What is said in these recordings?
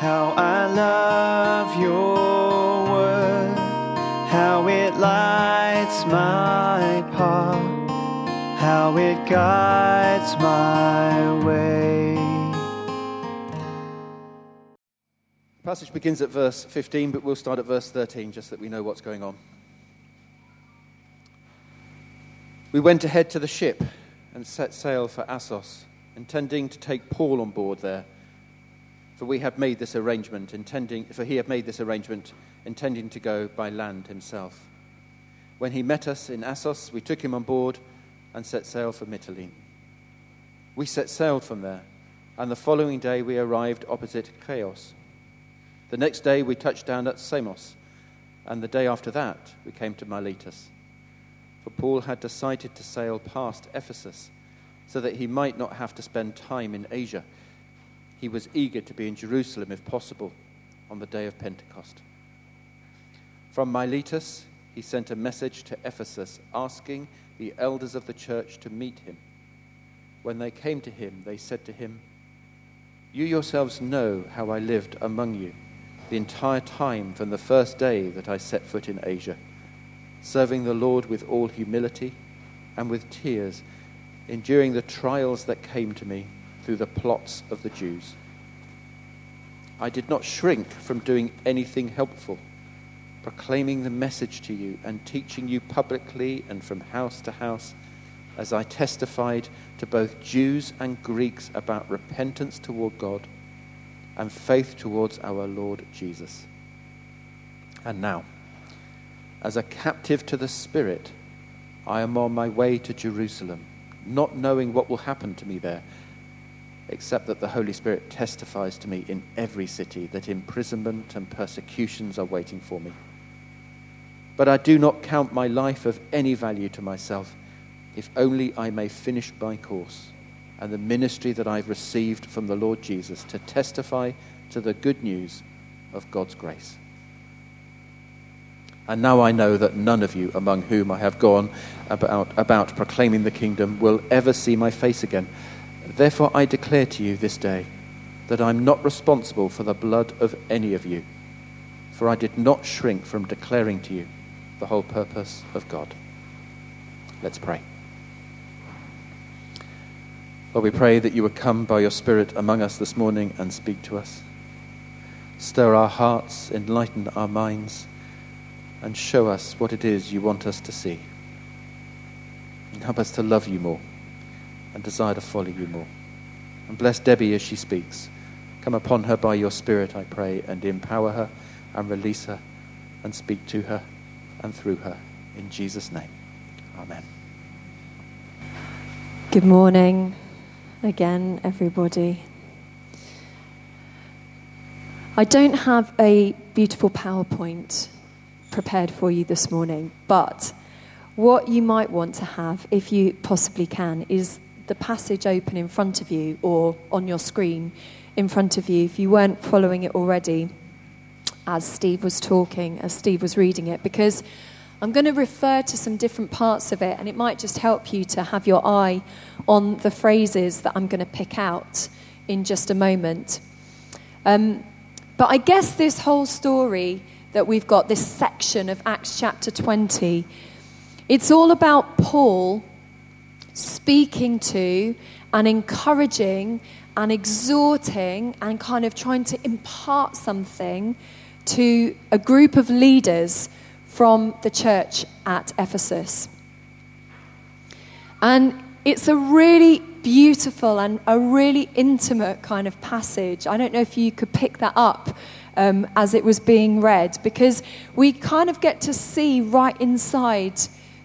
How I love your word, how it lights my path, how it guides my way. The passage begins at verse 15, but we'll start at verse 13 just that we know what's going on. We went ahead to the ship and set sail for Assos, intending to take Paul on board there for we have made this arrangement, intending, for he had made this arrangement, intending to go by land himself. When he met us in Assos, we took him on board and set sail for Mytilene. We set sail from there, and the following day we arrived opposite Chios. The next day we touched down at Samos, and the day after that we came to Miletus. For Paul had decided to sail past Ephesus, so that he might not have to spend time in Asia he was eager to be in Jerusalem, if possible, on the day of Pentecost. From Miletus, he sent a message to Ephesus asking the elders of the church to meet him. When they came to him, they said to him, You yourselves know how I lived among you the entire time from the first day that I set foot in Asia, serving the Lord with all humility and with tears, enduring the trials that came to me through the plots of the Jews. I did not shrink from doing anything helpful, proclaiming the message to you and teaching you publicly and from house to house, as I testified to both Jews and Greeks about repentance toward God and faith towards our Lord Jesus. And now, as a captive to the Spirit, I am on my way to Jerusalem, not knowing what will happen to me there except that the Holy Spirit testifies to me in every city that imprisonment and persecutions are waiting for me. But I do not count my life of any value to myself, if only I may finish my course and the ministry that I've received from the Lord Jesus to testify to the good news of God's grace. And now I know that none of you among whom I have gone about, about proclaiming the kingdom will ever see my face again. Therefore, I declare to you this day that I'm not responsible for the blood of any of you, for I did not shrink from declaring to you the whole purpose of God. Let's pray. Lord, we pray that you would come by your Spirit among us this morning and speak to us. Stir our hearts, enlighten our minds, and show us what it is you want us to see. And help us to love you more and desire to follow you more. And bless Debbie as she speaks. Come upon her by your Spirit, I pray, and empower her and release her and speak to her and through her. In Jesus' name. Amen. Good morning again, everybody. I don't have a beautiful PowerPoint prepared for you this morning, but what you might want to have, if you possibly can, is the passage open in front of you or on your screen in front of you if you weren't following it already as Steve was talking, as Steve was reading it, because I'm going to refer to some different parts of it, and it might just help you to have your eye on the phrases that I'm going to pick out in just a moment. Um, but I guess this whole story that we've got, this section of Acts chapter 20, it's all about Paul speaking to and encouraging and exhorting and kind of trying to impart something to a group of leaders from the church at Ephesus. And it's a really beautiful and a really intimate kind of passage. I don't know if you could pick that up um, as it was being read, because we kind of get to see right inside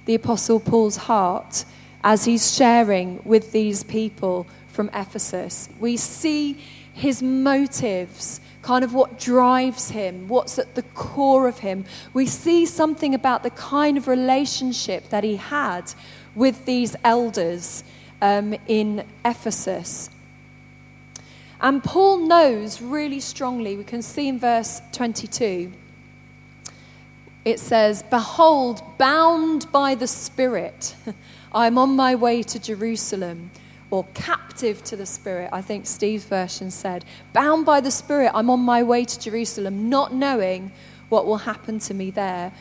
the Apostle Paul's heart as he's sharing with these people from Ephesus. We see his motives, kind of what drives him, what's at the core of him. We see something about the kind of relationship that he had with these elders um, in Ephesus. And Paul knows really strongly, we can see in verse 22, it says, Behold, bound by the Spirit. I'm on my way to Jerusalem, or captive to the Spirit. I think Steve's version said, Bound by the Spirit, I'm on my way to Jerusalem, not knowing what will happen to me there.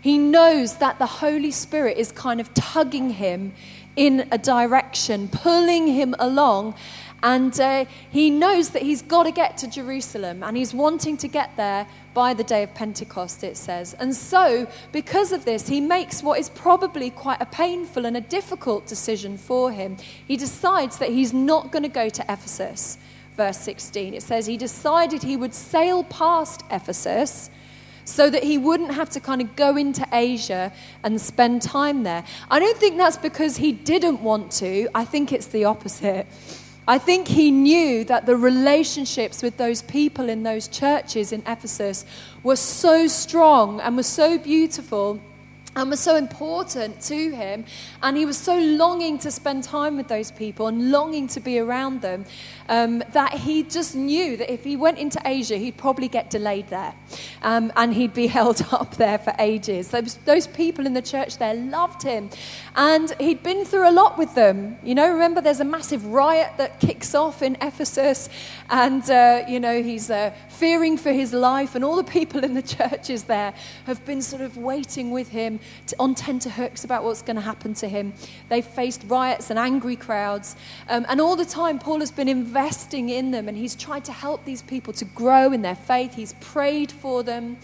He knows that the Holy Spirit is kind of tugging him in a direction, pulling him along. And uh, he knows that he's got to get to Jerusalem and he's wanting to get there by the day of Pentecost, it says. And so, because of this, he makes what is probably quite a painful and a difficult decision for him. He decides that he's not going to go to Ephesus. Verse 16, it says, He decided he would sail past Ephesus so that he wouldn't have to kind of go into Asia and spend time there. I don't think that's because he didn't want to, I think it's the opposite. I think he knew that the relationships with those people in those churches in Ephesus were so strong and were so beautiful and was so important to him. And he was so longing to spend time with those people and longing to be around them um, that he just knew that if he went into Asia, he'd probably get delayed there um, and he'd be held up there for ages. Those, those people in the church there loved him and he'd been through a lot with them. You know, remember there's a massive riot that kicks off in Ephesus and, uh, you know, he's uh, fearing for his life, and all the people in the churches there have been sort of waiting with him on tenterhooks about what's going to happen to him. They've faced riots and angry crowds, um, and all the time Paul has been investing in them, and he's tried to help these people to grow in their faith. He's prayed for them,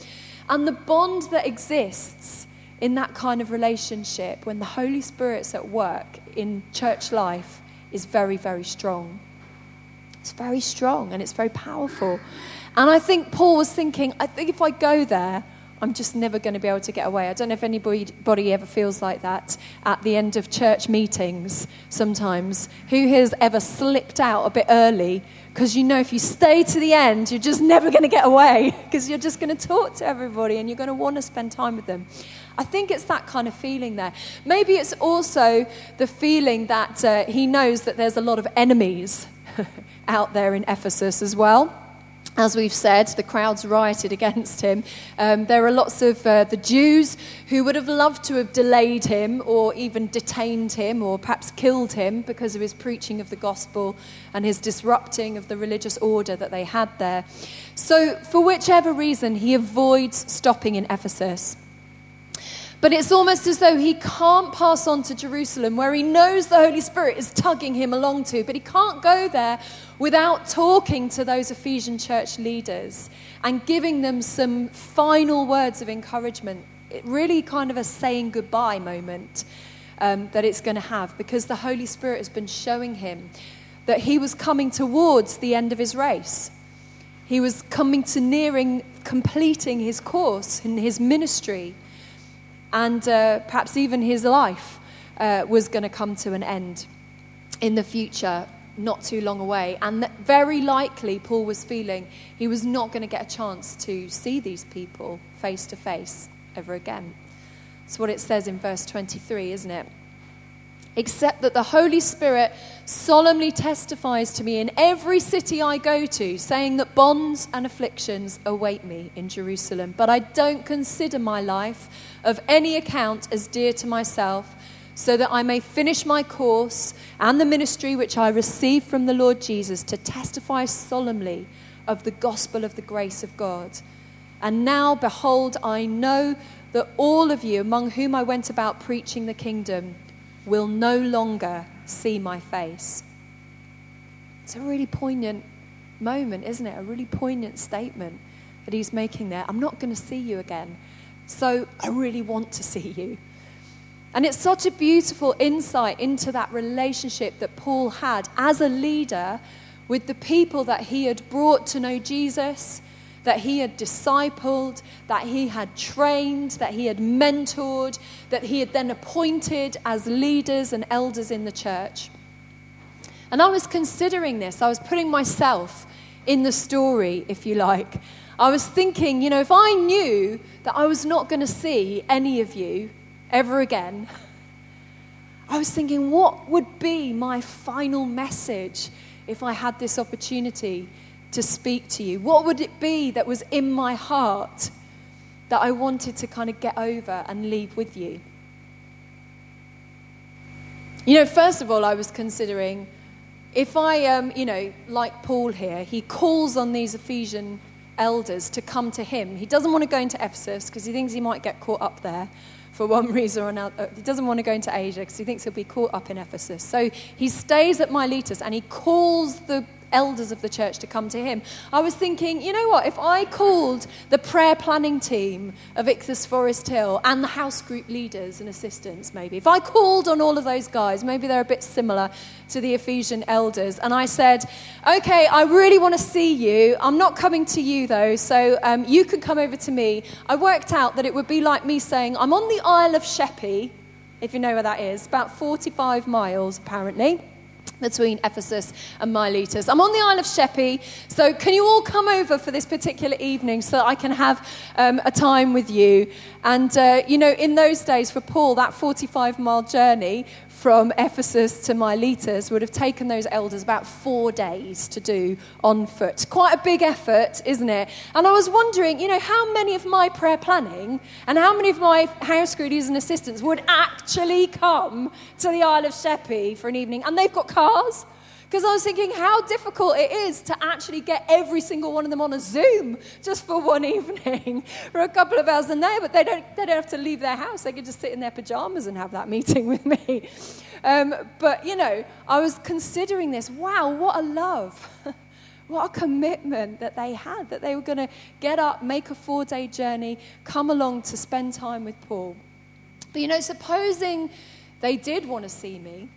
and the bond that exists in that kind of relationship when the Holy Spirit's at work in church life is very, very strong. It's very strong and it's very powerful. And I think Paul was thinking, I think if I go there, I'm just never going to be able to get away. I don't know if anybody ever feels like that at the end of church meetings sometimes. Who has ever slipped out a bit early? Because you know if you stay to the end, you're just never going to get away because you're just going to talk to everybody and you're going to want to spend time with them. I think it's that kind of feeling there. Maybe it's also the feeling that uh, he knows that there's a lot of enemies out there in Ephesus as well. As we've said, the crowds rioted against him. Um, there are lots of uh, the Jews who would have loved to have delayed him or even detained him or perhaps killed him because of his preaching of the gospel and his disrupting of the religious order that they had there. So, for whichever reason, he avoids stopping in Ephesus. But it's almost as though he can't pass on to Jerusalem, where he knows the Holy Spirit is tugging him along to, but he can't go there without talking to those Ephesian church leaders and giving them some final words of encouragement. It really kind of a saying goodbye moment um, that it's going to have because the Holy Spirit has been showing him that he was coming towards the end of his race. He was coming to nearing completing his course in his ministry and uh, perhaps even his life uh, was going to come to an end in the future, not too long away. And very likely, Paul was feeling he was not going to get a chance to see these people face to face ever again. That's what it says in verse 23, isn't it? Except that the Holy Spirit solemnly testifies to me in every city I go to, saying that bonds and afflictions await me in Jerusalem. But I don't consider my life of any account as dear to myself, so that I may finish my course and the ministry which I received from the Lord Jesus to testify solemnly of the gospel of the grace of God. And now, behold, I know that all of you, among whom I went about preaching the kingdom, will no longer see my face. It's a really poignant moment, isn't it? A really poignant statement that he's making there. I'm not going to see you again, so I really want to see you. And it's such a beautiful insight into that relationship that Paul had as a leader with the people that he had brought to know Jesus that he had discipled, that he had trained, that he had mentored, that he had then appointed as leaders and elders in the church. And I was considering this, I was putting myself in the story, if you like. I was thinking, you know, if I knew that I was not going to see any of you ever again, I was thinking, what would be my final message if I had this opportunity to speak to you? What would it be that was in my heart that I wanted to kind of get over and leave with you? You know, first of all, I was considering if I, um, you know, like Paul here, he calls on these Ephesian elders to come to him. He doesn't want to go into Ephesus because he thinks he might get caught up there for one reason or another. He doesn't want to go into Asia because he thinks he'll be caught up in Ephesus. So he stays at Miletus and he calls the elders of the church to come to him. I was thinking, you know what, if I called the prayer planning team of Ichthus Forest Hill and the house group leaders and assistants, maybe, if I called on all of those guys, maybe they're a bit similar to the Ephesian elders, and I said, okay, I really want to see you. I'm not coming to you though, so um, you can come over to me. I worked out that it would be like me saying, I'm on the Isle of Sheppey, if you know where that is, about 45 miles apparently between Ephesus and Miletus. I'm on the Isle of Sheppey, so can you all come over for this particular evening so that I can have um, a time with you? And, uh, you know, in those days for Paul, that 45 mile journey from Ephesus to Miletus would have taken those elders about four days to do on foot. Quite a big effort, isn't it? And I was wondering, you know, how many of my prayer planning and how many of my house crews and assistants would actually come to the Isle of Sheppey for an evening? And they've got cars. Because I was thinking how difficult it is to actually get every single one of them on a Zoom just for one evening for a couple of hours and there, but they don't, they don't have to leave their house. They can just sit in their pajamas and have that meeting with me. Um, but, you know, I was considering this. Wow, what a love. what a commitment that they had, that they were going to get up, make a four day journey, come along to spend time with Paul. But, you know, supposing they did want to see me,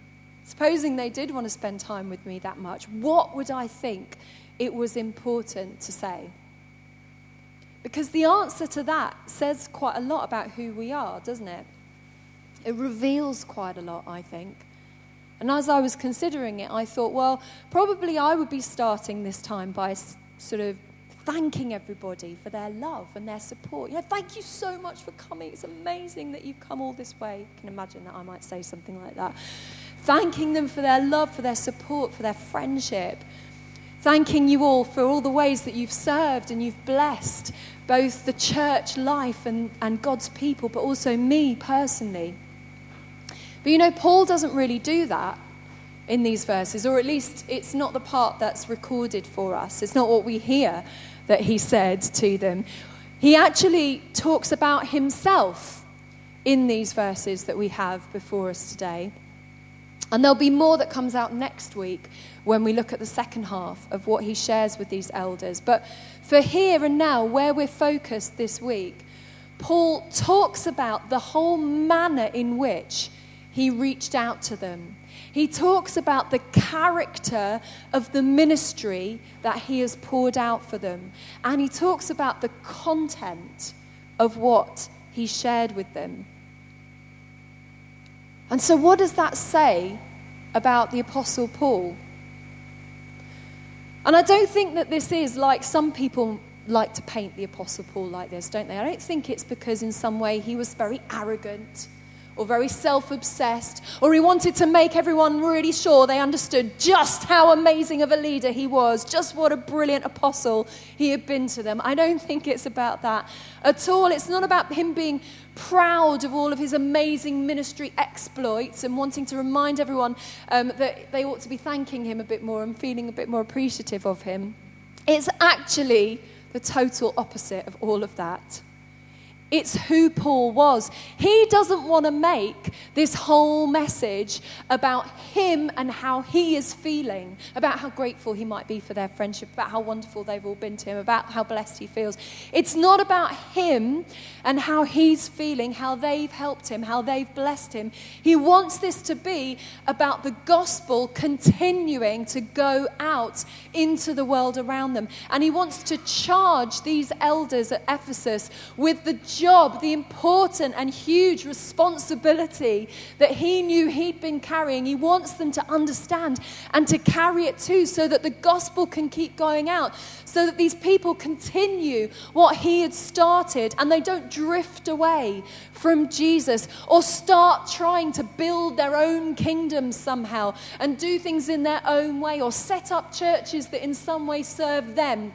Supposing they did want to spend time with me that much, what would I think it was important to say? Because the answer to that says quite a lot about who we are, doesn't it? It reveals quite a lot, I think. And as I was considering it, I thought, well, probably I would be starting this time by sort of thanking everybody for their love and their support. You know, thank you so much for coming. It's amazing that you've come all this way. You can imagine that I might say something like that thanking them for their love, for their support, for their friendship. Thanking you all for all the ways that you've served and you've blessed both the church life and, and God's people, but also me personally. But you know, Paul doesn't really do that in these verses, or at least it's not the part that's recorded for us. It's not what we hear that he said to them. He actually talks about himself in these verses that we have before us today. And there'll be more that comes out next week when we look at the second half of what he shares with these elders. But for here and now, where we're focused this week, Paul talks about the whole manner in which he reached out to them. He talks about the character of the ministry that he has poured out for them. And he talks about the content of what he shared with them. And so, what does that say about the Apostle Paul? And I don't think that this is like some people like to paint the Apostle Paul like this, don't they? I don't think it's because in some way he was very arrogant or very self obsessed, or he wanted to make everyone really sure they understood just how amazing of a leader he was, just what a brilliant apostle he had been to them. I don't think it's about that at all. It's not about him being proud of all of his amazing ministry exploits and wanting to remind everyone um, that they ought to be thanking him a bit more and feeling a bit more appreciative of him. It's actually the total opposite of all of that. It's who Paul was. He doesn't want to make this whole message about him and how he is feeling, about how grateful he might be for their friendship, about how wonderful they've all been to him, about how blessed he feels. It's not about him and how he's feeling, how they've helped him, how they've blessed him. He wants this to be about the gospel continuing to go out into the world around them. And he wants to charge these elders at Ephesus with the job, the important and huge responsibility that he knew he'd been carrying. He wants them to understand and to carry it too, so that the gospel can keep going out, so that these people continue what he had started and they don't drift away from Jesus or start trying to build their own kingdoms somehow and do things in their own way or set up churches that in some way serve them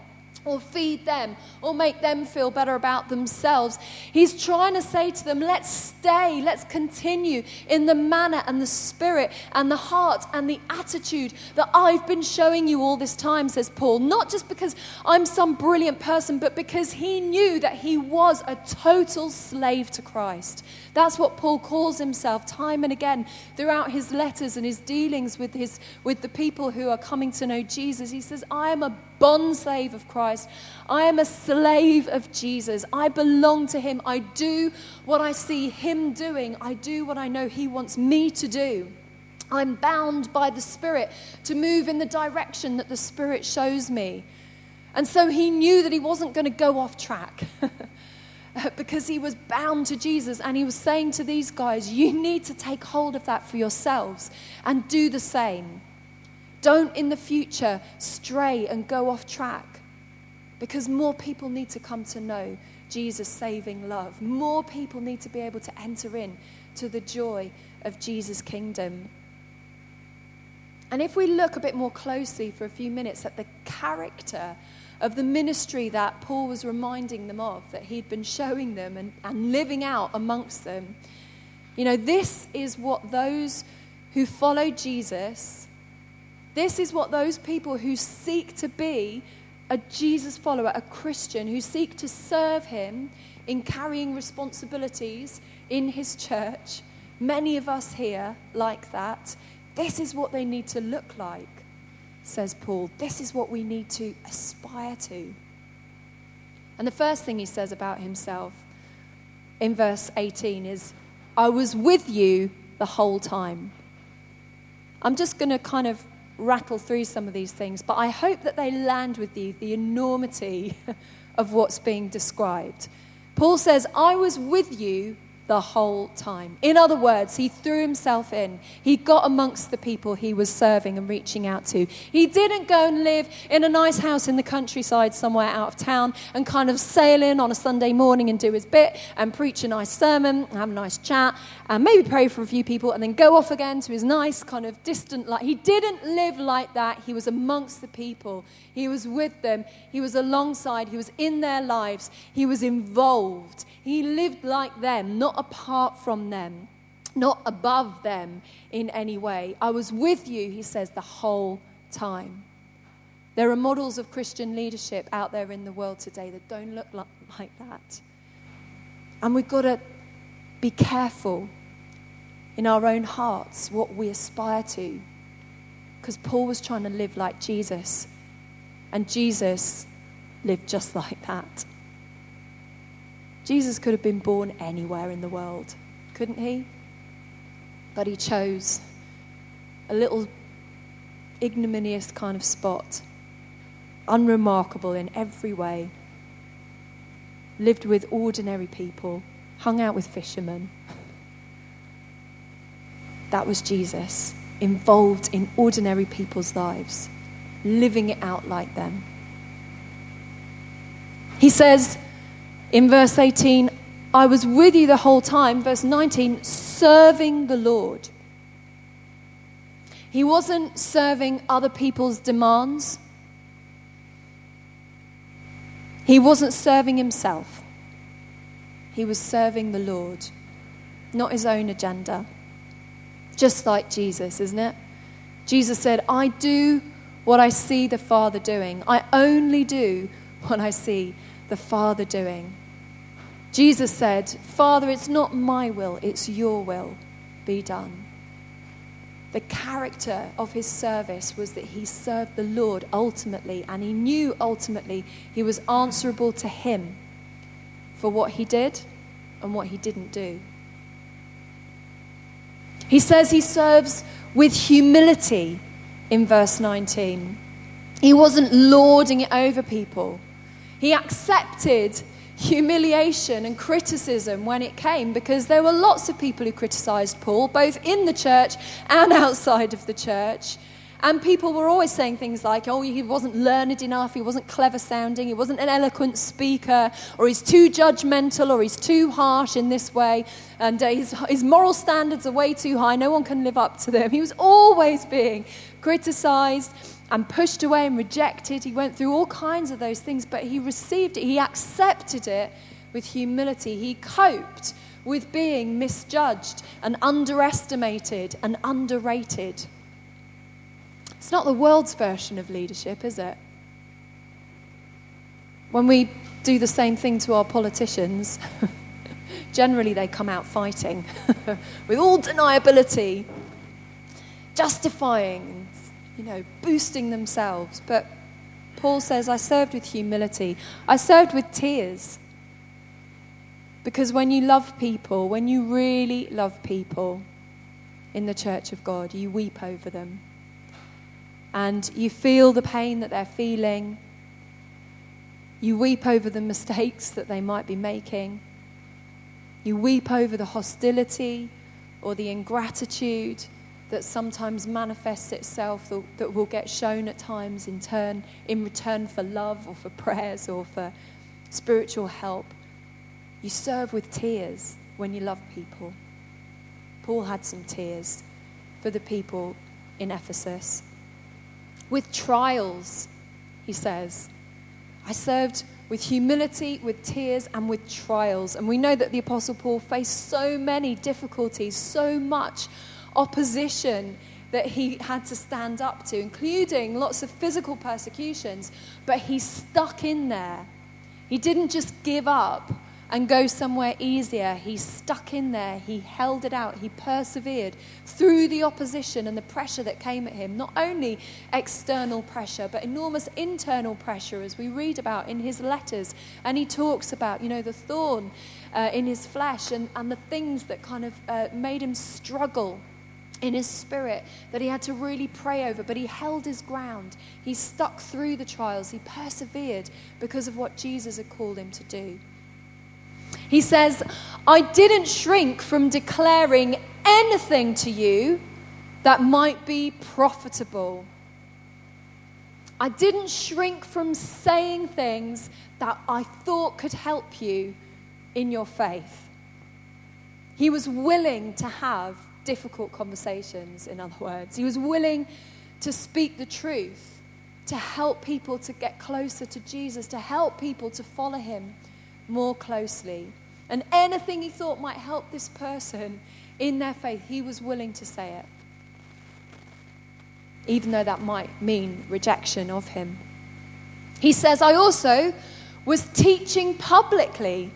or feed them or make them feel better about themselves. He's trying to say to them, let's stay, let's continue in the manner and the spirit and the heart and the attitude that I've been showing you all this time, says Paul. Not just because I'm some brilliant person, but because he knew that he was a total slave to Christ. That's what Paul calls himself time and again throughout his letters and his dealings with, his, with the people who are coming to know Jesus. He says, I am a bond slave of Christ. I am a slave of Jesus. I belong to him. I do what I see him doing, I do what I know he wants me to do. I'm bound by the Spirit to move in the direction that the Spirit shows me. And so he knew that he wasn't going to go off track. because he was bound to Jesus and he was saying to these guys, You need to take hold of that for yourselves and do the same. Don't in the future stray and go off track because more people need to come to know Jesus' saving love. More people need to be able to enter in to the joy of Jesus' kingdom. And if we look a bit more closely for a few minutes at the character of the ministry that Paul was reminding them of, that he'd been showing them and, and living out amongst them, you know, this is what those who follow Jesus this is what those people who seek to be a Jesus follower, a Christian, who seek to serve him in carrying responsibilities in his church, many of us here like that, this is what they need to look like, says Paul. This is what we need to aspire to. And the first thing he says about himself in verse 18 is, I was with you the whole time. I'm just going to kind of rattle through some of these things, but I hope that they land with you the enormity of what's being described. Paul says, I was with you the whole time. In other words, he threw himself in. He got amongst the people he was serving and reaching out to. He didn't go and live in a nice house in the countryside somewhere out of town and kind of sail in on a Sunday morning and do his bit and preach a nice sermon, have a nice chat, and maybe pray for a few people and then go off again to his nice kind of distant life. He didn't live like that. He was amongst the people. He was with them. He was alongside. He was in their lives. He was involved. He lived like them, not apart from them, not above them in any way. I was with you, he says, the whole time. There are models of Christian leadership out there in the world today that don't look like that. And we've got to be careful in our own hearts what we aspire to. Because Paul was trying to live like Jesus, and Jesus lived just like that. Jesus could have been born anywhere in the world, couldn't he? But he chose a little ignominious kind of spot, unremarkable in every way, lived with ordinary people, hung out with fishermen. That was Jesus, involved in ordinary people's lives, living it out like them. He says, in verse 18, I was with you the whole time. Verse 19, serving the Lord. He wasn't serving other people's demands. He wasn't serving himself. He was serving the Lord, not his own agenda. Just like Jesus, isn't it? Jesus said, I do what I see the Father doing. I only do what I see the Father doing. Jesus said, Father, it's not my will, it's your will be done. The character of his service was that he served the Lord ultimately, and he knew ultimately he was answerable to him for what he did and what he didn't do. He says he serves with humility in verse 19. He wasn't lording it over people. He accepted humiliation and criticism when it came because there were lots of people who criticized Paul, both in the church and outside of the church. And people were always saying things like, oh, he wasn't learned enough, he wasn't clever sounding, he wasn't an eloquent speaker, or he's too judgmental, or he's too harsh in this way, and uh, his, his moral standards are way too high, no one can live up to them. He was always being criticized and pushed away and rejected. He went through all kinds of those things, but he received it. He accepted it with humility. He coped with being misjudged and underestimated and underrated. It's not the world's version of leadership, is it? When we do the same thing to our politicians, generally they come out fighting with all deniability, justifying, you know, boosting themselves. But Paul says, I served with humility, I served with tears. Because when you love people, when you really love people in the church of God, you weep over them. And you feel the pain that they're feeling. You weep over the mistakes that they might be making. You weep over the hostility or the ingratitude that sometimes manifests itself, that will get shown at times in turn, in return for love or for prayers or for spiritual help. You serve with tears when you love people. Paul had some tears for the people in Ephesus. With trials, he says, I served with humility, with tears, and with trials. And we know that the Apostle Paul faced so many difficulties, so much opposition that he had to stand up to, including lots of physical persecutions. But he stuck in there. He didn't just give up and go somewhere easier. He stuck in there, he held it out, he persevered through the opposition and the pressure that came at him. Not only external pressure, but enormous internal pressure, as we read about in his letters. And he talks about, you know, the thorn uh, in his flesh and, and the things that kind of uh, made him struggle in his spirit that he had to really pray over, but he held his ground. He stuck through the trials. He persevered because of what Jesus had called him to do. He says, I didn't shrink from declaring anything to you that might be profitable. I didn't shrink from saying things that I thought could help you in your faith. He was willing to have difficult conversations, in other words. He was willing to speak the truth, to help people to get closer to Jesus, to help people to follow him more closely. And anything he thought might help this person in their faith, he was willing to say it. Even though that might mean rejection of him. He says, I also was teaching publicly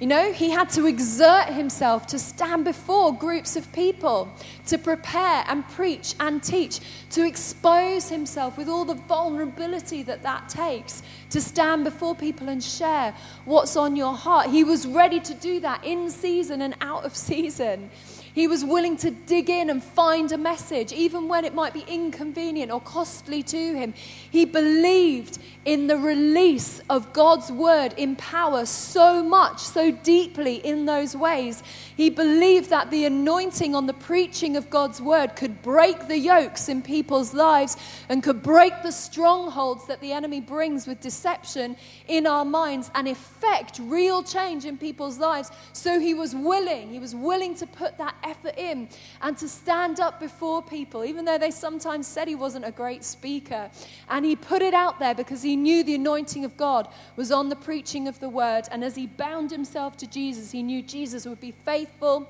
you know, he had to exert himself to stand before groups of people, to prepare and preach and teach, to expose himself with all the vulnerability that that takes, to stand before people and share what's on your heart. He was ready to do that in season and out of season. He was willing to dig in and find a message, even when it might be inconvenient or costly to him. He believed in the release of God's word in power so much, so deeply in those ways. He believed that the anointing on the preaching of God's word could break the yokes in people's lives and could break the strongholds that the enemy brings with deception in our minds and effect real change in people's lives. So he was willing, he was willing to put that effort in and to stand up before people, even though they sometimes said he wasn't a great speaker. And he put it out there because he knew the anointing of God was on the preaching of the word. And as he bound himself to Jesus, he knew Jesus would be faithful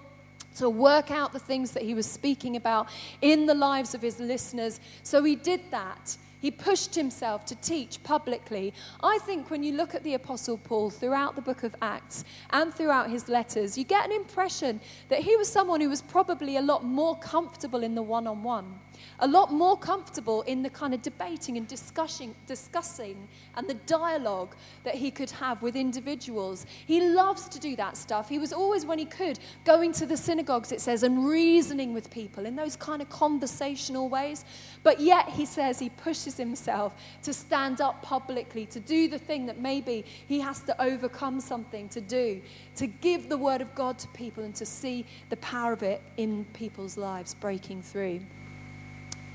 to work out the things that he was speaking about in the lives of his listeners. So he did that. He pushed himself to teach publicly. I think when you look at the Apostle Paul throughout the book of Acts and throughout his letters, you get an impression that he was someone who was probably a lot more comfortable in the one on one a lot more comfortable in the kind of debating and discussing, discussing and the dialogue that he could have with individuals. He loves to do that stuff. He was always, when he could, going to the synagogues, it says, and reasoning with people in those kind of conversational ways. But yet, he says, he pushes himself to stand up publicly, to do the thing that maybe he has to overcome something to do, to give the word of God to people and to see the power of it in people's lives breaking through.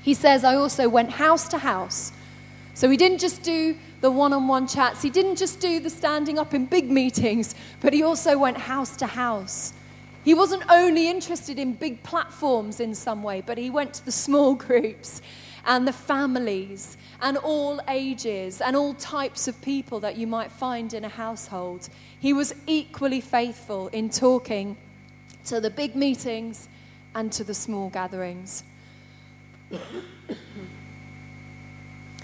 He says, I also went house to house. So he didn't just do the one on one chats, he didn't just do the standing up in big meetings, but he also went house to house. He wasn't only interested in big platforms in some way, but he went to the small groups and the families and all ages and all types of people that you might find in a household. He was equally faithful in talking to the big meetings and to the small gatherings.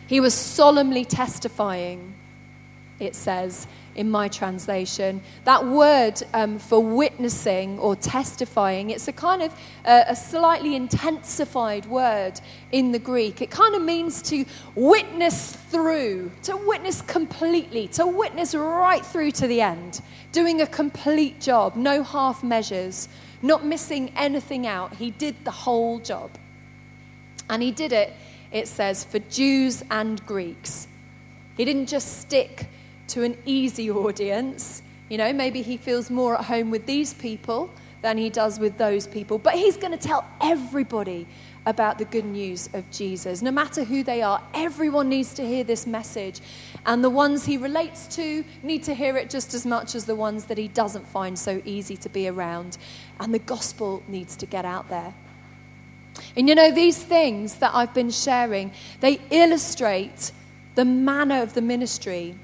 He was solemnly testifying, it says in my translation. That word um, for witnessing or testifying, it's a kind of uh, a slightly intensified word in the Greek. It kind of means to witness through, to witness completely, to witness right through to the end, doing a complete job, no half measures, not missing anything out. He did the whole job. And he did it, it says, for Jews and Greeks. He didn't just stick to an easy audience. You know, maybe he feels more at home with these people than he does with those people. But he's going to tell everybody about the good news of Jesus. No matter who they are, everyone needs to hear this message. And the ones he relates to need to hear it just as much as the ones that he doesn't find so easy to be around. And the gospel needs to get out there. And you know, these things that I've been sharing, they illustrate the manner of the ministry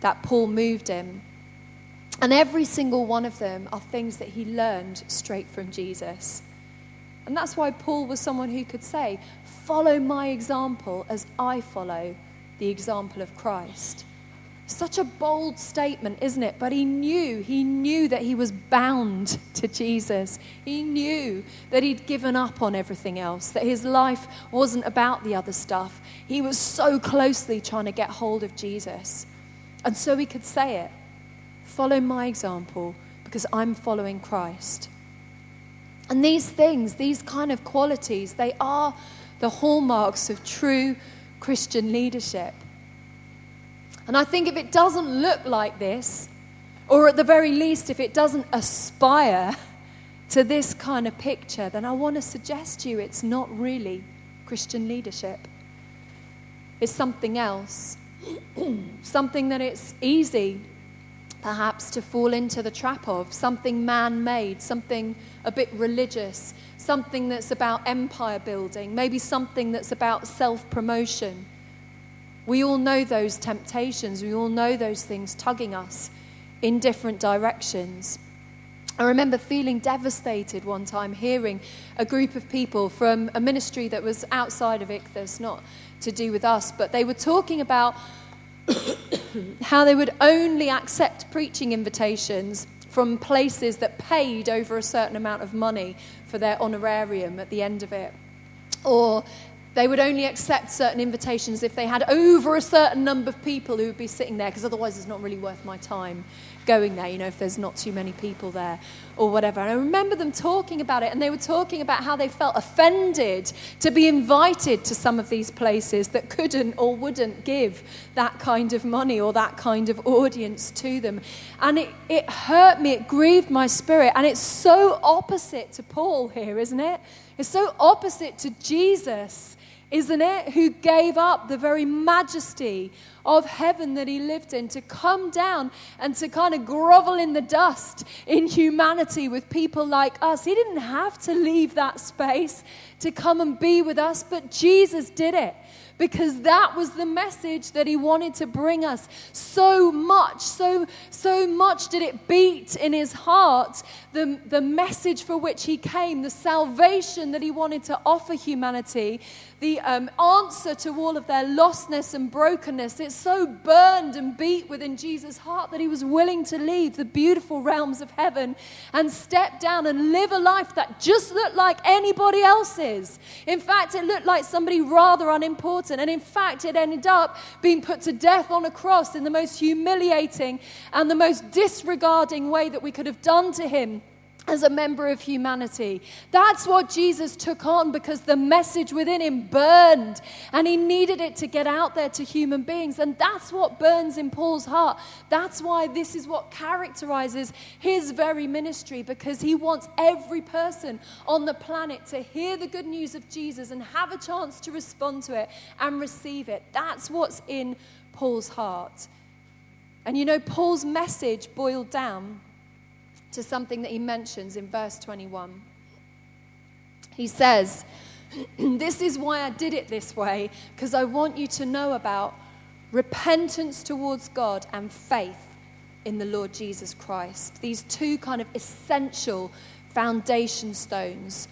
that Paul moved in. And every single one of them are things that he learned straight from Jesus. And that's why Paul was someone who could say, Follow my example as I follow the example of Christ. Such a bold statement, isn't it? But he knew, he knew that he was bound to Jesus. He knew that he'd given up on everything else, that his life wasn't about the other stuff. He was so closely trying to get hold of Jesus. And so he could say it follow my example because I'm following Christ. And these things, these kind of qualities, they are the hallmarks of true Christian leadership. And I think if it doesn't look like this, or at the very least, if it doesn't aspire to this kind of picture, then I want to suggest to you it's not really Christian leadership. It's something else. something that it's easy, perhaps, to fall into the trap of, something man made, something a bit religious, something that's about empire building, maybe something that's about self promotion. We all know those temptations, we all know those things tugging us in different directions. I remember feeling devastated one time hearing a group of people from a ministry that was outside of Ichthus, not to do with us, but they were talking about how they would only accept preaching invitations from places that paid over a certain amount of money for their honorarium at the end of it. Or they would only accept certain invitations if they had over a certain number of people who would be sitting there, because otherwise it's not really worth my time going there, you know, if there's not too many people there or whatever. And I remember them talking about it, and they were talking about how they felt offended to be invited to some of these places that couldn't or wouldn't give that kind of money or that kind of audience to them. And it, it hurt me, it grieved my spirit. And it's so opposite to Paul here, isn't it? It's so opposite to Jesus isn't it? Who gave up the very majesty of heaven that he lived in to come down and to kind of grovel in the dust in humanity with people like us. He didn't have to leave that space to come and be with us, but Jesus did it because that was the message that he wanted to bring us. So much, so, so much did it beat in his heart the, the message for which he came, the salvation that he wanted to offer humanity, the um, answer to all of their lostness and brokenness. It so burned and beat within Jesus' heart that he was willing to leave the beautiful realms of heaven and step down and live a life that just looked like anybody else's. In fact, it looked like somebody rather unimportant. And in fact, it ended up being put to death on a cross in the most humiliating and the most disregarding way that we could have done to him as a member of humanity. That's what Jesus took on because the message within him burned and he needed it to get out there to human beings. And that's what burns in Paul's heart. That's why this is what characterizes his very ministry because he wants every person on the planet to hear the good news of Jesus and have a chance to respond to it and receive it. That's what's in Paul's heart. And you know, Paul's message boiled down to something that he mentions in verse 21. He says, this is why I did it this way, because I want you to know about repentance towards God and faith in the Lord Jesus Christ. These two kind of essential foundation stones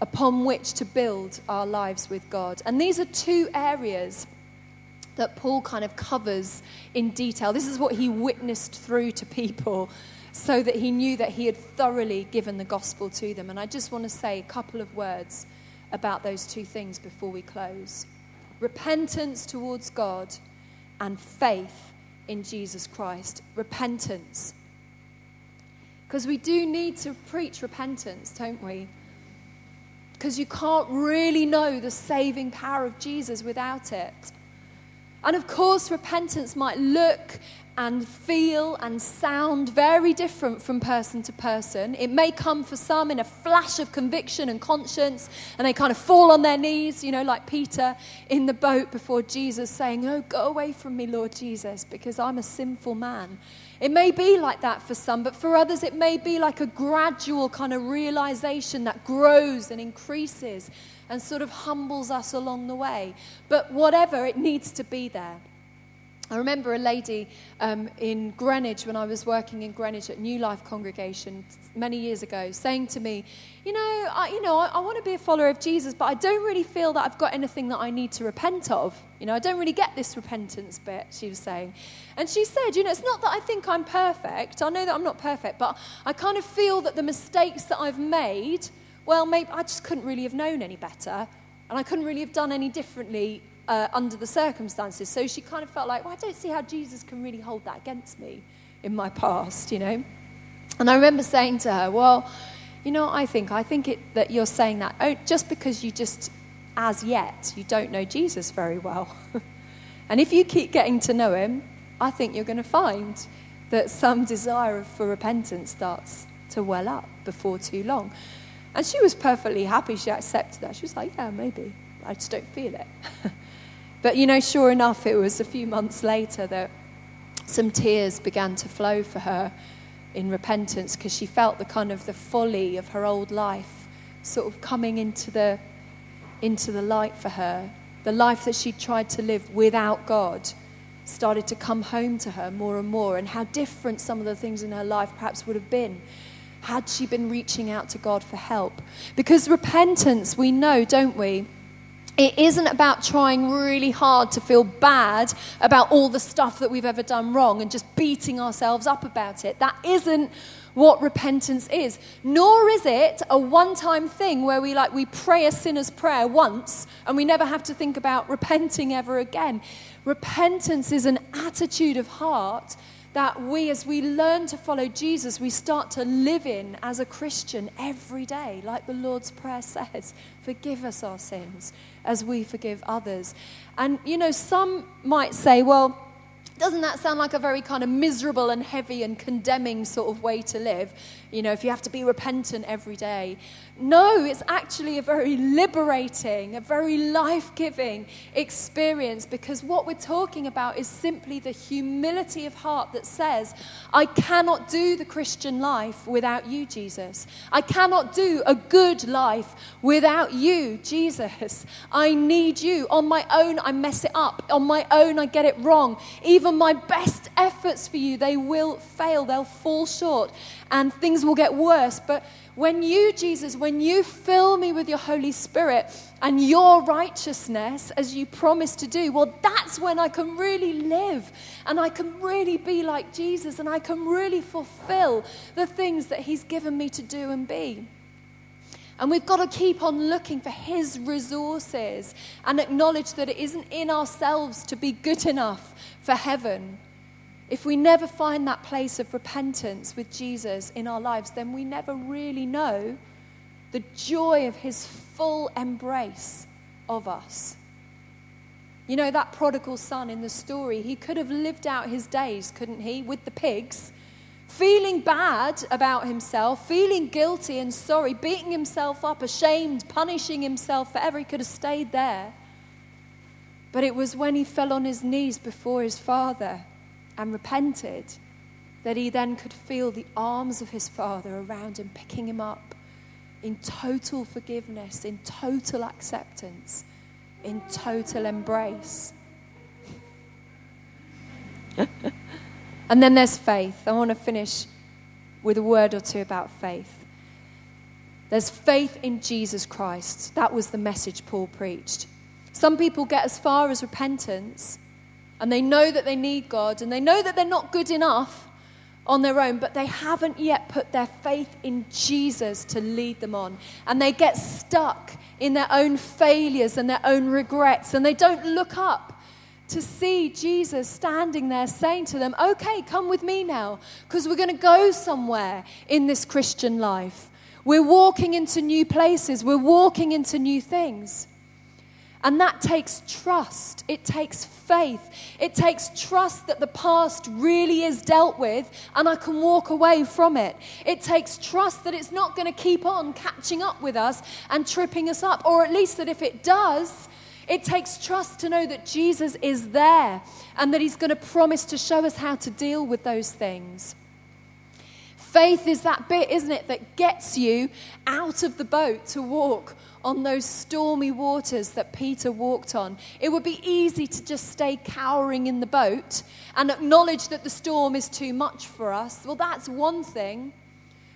upon which to build our lives with God. And these are two areas that Paul kind of covers in detail. This is what he witnessed through to people so that he knew that he had thoroughly given the gospel to them. And I just want to say a couple of words about those two things before we close repentance towards God and faith in Jesus Christ. Repentance. Because we do need to preach repentance, don't we? Because you can't really know the saving power of Jesus without it. And of course, repentance might look and feel and sound very different from person to person. It may come for some in a flash of conviction and conscience, and they kind of fall on their knees, you know, like Peter in the boat before Jesus, saying, Oh, go away from me, Lord Jesus, because I'm a sinful man. It may be like that for some, but for others, it may be like a gradual kind of realization that grows and increases and sort of humbles us along the way. But whatever, it needs to be there. I remember a lady um, in Greenwich when I was working in Greenwich at New Life Congregation many years ago saying to me, You know, I, you know, I, I want to be a follower of Jesus, but I don't really feel that I've got anything that I need to repent of. You know, I don't really get this repentance bit, she was saying. And she said, You know, it's not that I think I'm perfect. I know that I'm not perfect, but I kind of feel that the mistakes that I've made, well, maybe I just couldn't really have known any better. And I couldn't really have done any differently uh, under the circumstances. So she kind of felt like, well, I don't see how Jesus can really hold that against me in my past, you know. And I remember saying to her, well, you know I think? I think it, that you're saying that oh, just because you just, as yet, you don't know Jesus very well. and if you keep getting to know him, I think you're going to find that some desire for repentance starts to well up before too long. And she was perfectly happy. She accepted that. She was like, yeah, maybe. I just don't feel it. But you know, sure enough, it was a few months later that some tears began to flow for her in repentance because she felt the kind of the folly of her old life sort of coming into the into the light for her. The life that she'd tried to live without God started to come home to her more and more, and how different some of the things in her life perhaps would have been had she been reaching out to God for help. Because repentance, we know, don't we? It isn't about trying really hard to feel bad about all the stuff that we've ever done wrong and just beating ourselves up about it. That isn't what repentance is. Nor is it a one-time thing where we like we pray a sinner's prayer once and we never have to think about repenting ever again. Repentance is an attitude of heart that we, as we learn to follow Jesus, we start to live in as a Christian every day, like the Lord's Prayer says Forgive us our sins as we forgive others. And, you know, some might say, well, doesn't that sound like a very kind of miserable and heavy and condemning sort of way to live? You know, if you have to be repentant every day. No, it's actually a very liberating, a very life giving experience because what we're talking about is simply the humility of heart that says, I cannot do the Christian life without you, Jesus. I cannot do a good life without you, Jesus. I need you. On my own, I mess it up. On my own, I get it wrong. Even my best efforts for you, they will fail, they'll fall short, and things will get worse. But when you, Jesus, when you fill me with your Holy Spirit and your righteousness, as you promised to do, well, that's when I can really live and I can really be like Jesus and I can really fulfill the things that He's given me to do and be. And we've got to keep on looking for His resources and acknowledge that it isn't in ourselves to be good enough for heaven. If we never find that place of repentance with Jesus in our lives, then we never really know the joy of his full embrace of us. You know, that prodigal son in the story, he could have lived out his days, couldn't he, with the pigs, feeling bad about himself, feeling guilty and sorry, beating himself up, ashamed, punishing himself forever. He could have stayed there. But it was when he fell on his knees before his father and repented, that he then could feel the arms of his father around him, picking him up, in total forgiveness, in total acceptance, in total embrace. and then there's faith. I want to finish with a word or two about faith. There's faith in Jesus Christ. That was the message Paul preached. Some people get as far as repentance and they know that they need God and they know that they're not good enough on their own, but they haven't yet put their faith in Jesus to lead them on. And they get stuck in their own failures and their own regrets and they don't look up to see Jesus standing there saying to them, Okay, come with me now, because we're going to go somewhere in this Christian life. We're walking into new places, we're walking into new things. And that takes trust. It takes faith. It takes trust that the past really is dealt with and I can walk away from it. It takes trust that it's not going to keep on catching up with us and tripping us up, or at least that if it does, it takes trust to know that Jesus is there and that He's going to promise to show us how to deal with those things. Faith is that bit, isn't it, that gets you out of the boat to walk on those stormy waters that Peter walked on. It would be easy to just stay cowering in the boat and acknowledge that the storm is too much for us. Well, that's one thing.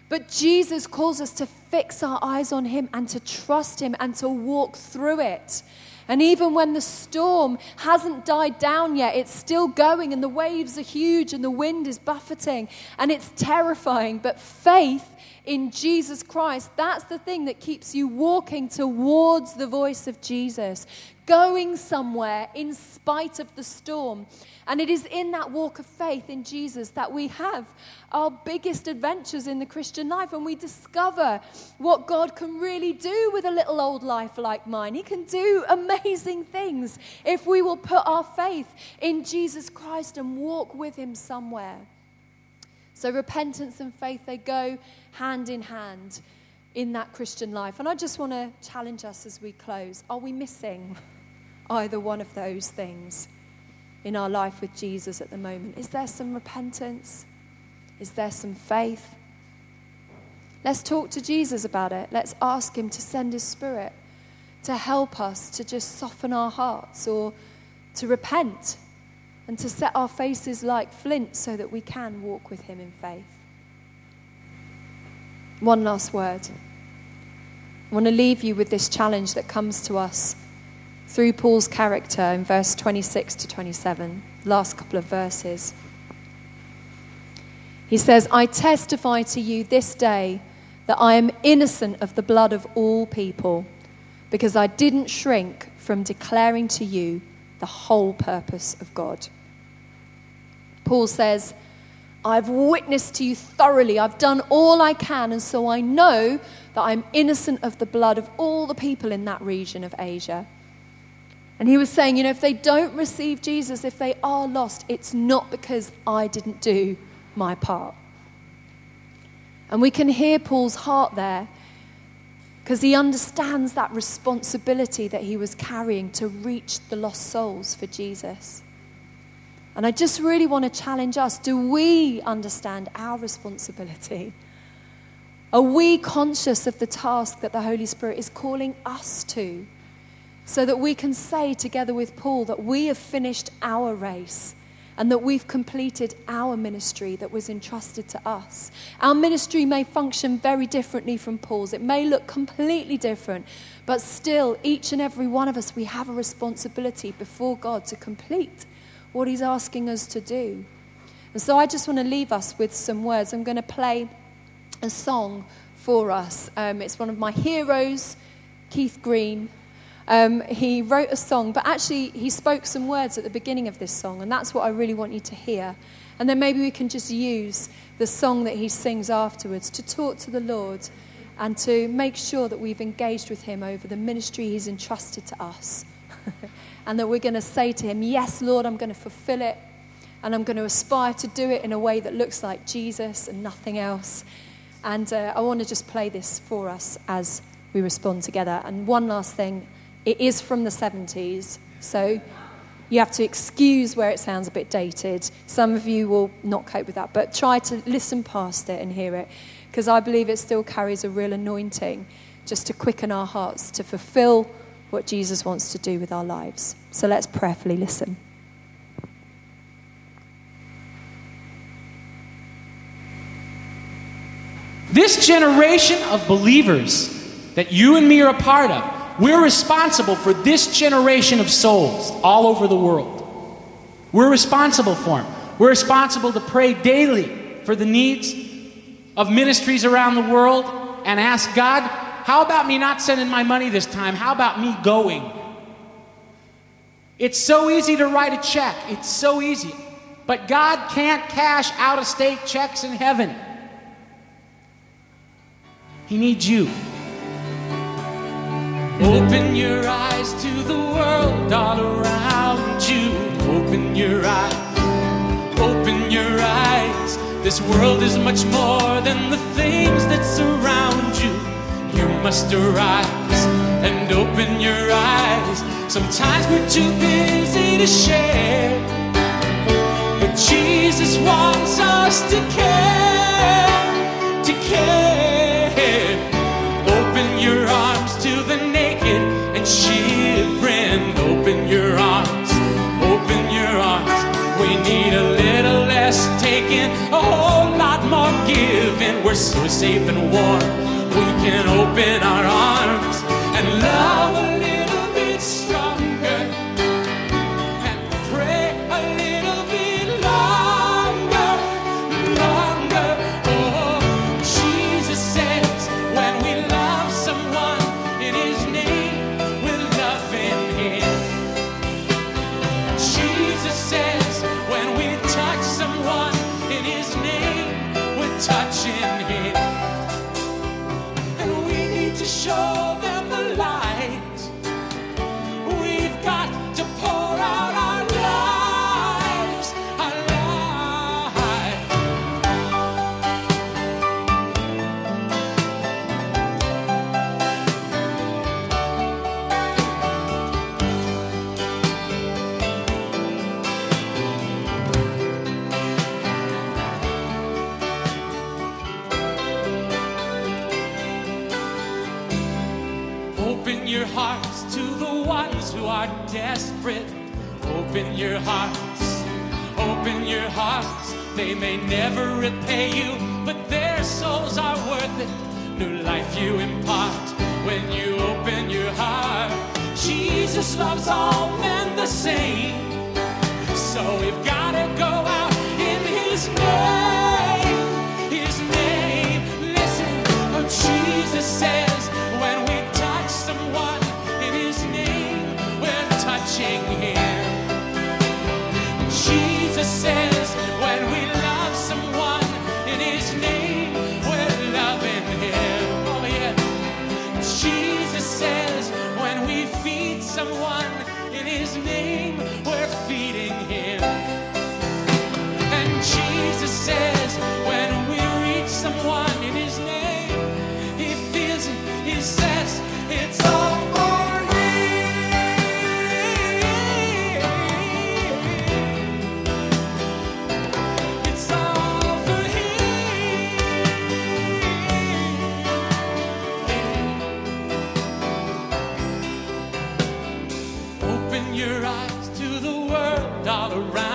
But Jesus calls us to fix our eyes on Him and to trust Him and to walk through it. And even when the storm hasn't died down yet, it's still going and the waves are huge and the wind is buffeting and it's terrifying. But faith in Jesus Christ, that's the thing that keeps you walking towards the voice of Jesus, going somewhere in spite of the storm. And it is in that walk of faith in Jesus that we have our biggest adventures in the Christian life and we discover what God can really do with a little old life like mine. He can do amazing things if we will put our faith in Jesus Christ and walk with Him somewhere. So, repentance and faith, they go hand in hand in that Christian life. And I just want to challenge us as we close are we missing either one of those things in our life with Jesus at the moment? Is there some repentance? Is there some faith? Let's talk to Jesus about it. Let's ask Him to send His Spirit to help us to just soften our hearts or to repent and to set our faces like flint so that we can walk with Him in faith. One last word. I want to leave you with this challenge that comes to us through Paul's character in verse 26 to 27, last couple of verses. He says, I testify to you this day that I am innocent of the blood of all people, because I didn't shrink from declaring to you the whole purpose of God. Paul says, I've witnessed to you thoroughly. I've done all I can, and so I know that I'm innocent of the blood of all the people in that region of Asia. And he was saying, you know, if they don't receive Jesus, if they are lost, it's not because I didn't do my part. And we can hear Paul's heart there because he understands that responsibility that he was carrying to reach the lost souls for Jesus. And I just really want to challenge us do we understand our responsibility? Are we conscious of the task that the Holy Spirit is calling us to? So that we can say together with Paul that we have finished our race and that we've completed our ministry that was entrusted to us. Our ministry may function very differently from Paul's, it may look completely different, but still, each and every one of us, we have a responsibility before God to complete what He's asking us to do. And so I just want to leave us with some words. I'm going to play a song for us. Um, it's one of my heroes, Keith Green. Um, he wrote a song, but actually, he spoke some words at the beginning of this song, and that's what I really want you to hear. And then maybe we can just use the song that he sings afterwards to talk to the Lord and to make sure that we've engaged with him over the ministry he's entrusted to us. and that we're going to say to Him, Yes, Lord, I'm going to fulfill it. And I'm going to aspire to do it in a way that looks like Jesus and nothing else. And uh, I want to just play this for us as we respond together. And one last thing it is from the 70s. So you have to excuse where it sounds a bit dated. Some of you will not cope with that, but try to listen past it and hear it. because I believe it still carries a real anointing just to quicken our hearts to fulfill what Jesus wants to do with our lives. So let's prayerfully listen. This generation of believers that you and me are a part of, we're responsible for this generation of souls all over the world. We're responsible for them. We're responsible to pray daily for the needs of ministries around the world and ask God, how about me not sending my money this time? How about me going? It's so easy to write a check. It's so easy. But God can't cash out of state checks in heaven. He needs you. Open your eyes to the world all around you. Open your eyes. Open your eyes. This world is much more than the things that surround you. Must arise and open your eyes. Sometimes we're too busy to share. But Jesus wants us to care, to care. Open your arms to the naked and shivering. Open your arms, open your arms. We need a little less taking, a whole lot more giving. We're so safe and warm. Can open our arms and love hearts to the ones who are desperate. Open your hearts, open your hearts. They may never repay you, but their souls are worth it. New life you impart when you open your heart. Jesus loves all men the same. So we've gotta go out in His name. His name. Listen, oh, Jesus says we're touching Him. your eyes to the world all around.